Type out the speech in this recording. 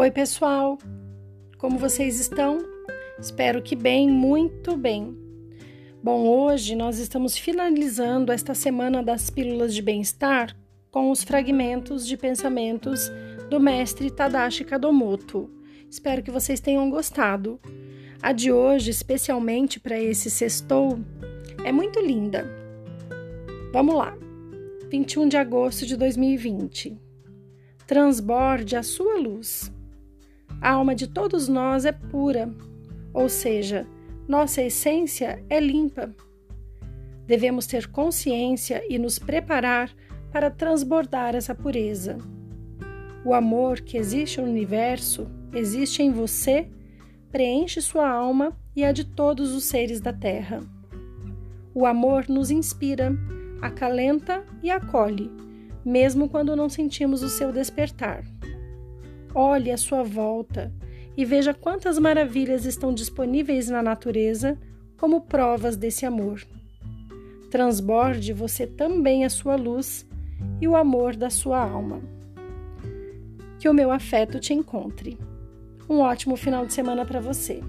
Oi, pessoal! Como vocês estão? Espero que bem, muito bem. Bom, hoje nós estamos finalizando esta semana das pílulas de bem-estar com os fragmentos de pensamentos do mestre Tadashi Kadomoto. Espero que vocês tenham gostado. A de hoje, especialmente para esse sextou, é muito linda. Vamos lá. 21 de agosto de 2020. Transborde a sua luz. A alma de todos nós é pura, ou seja, nossa essência é limpa. Devemos ter consciência e nos preparar para transbordar essa pureza. O amor que existe no universo, existe em você, preenche sua alma e a de todos os seres da Terra. O amor nos inspira, acalenta e acolhe, mesmo quando não sentimos o seu despertar. Olhe à sua volta e veja quantas maravilhas estão disponíveis na natureza como provas desse amor. Transborde você também a sua luz e o amor da sua alma. Que o meu afeto te encontre. Um ótimo final de semana para você.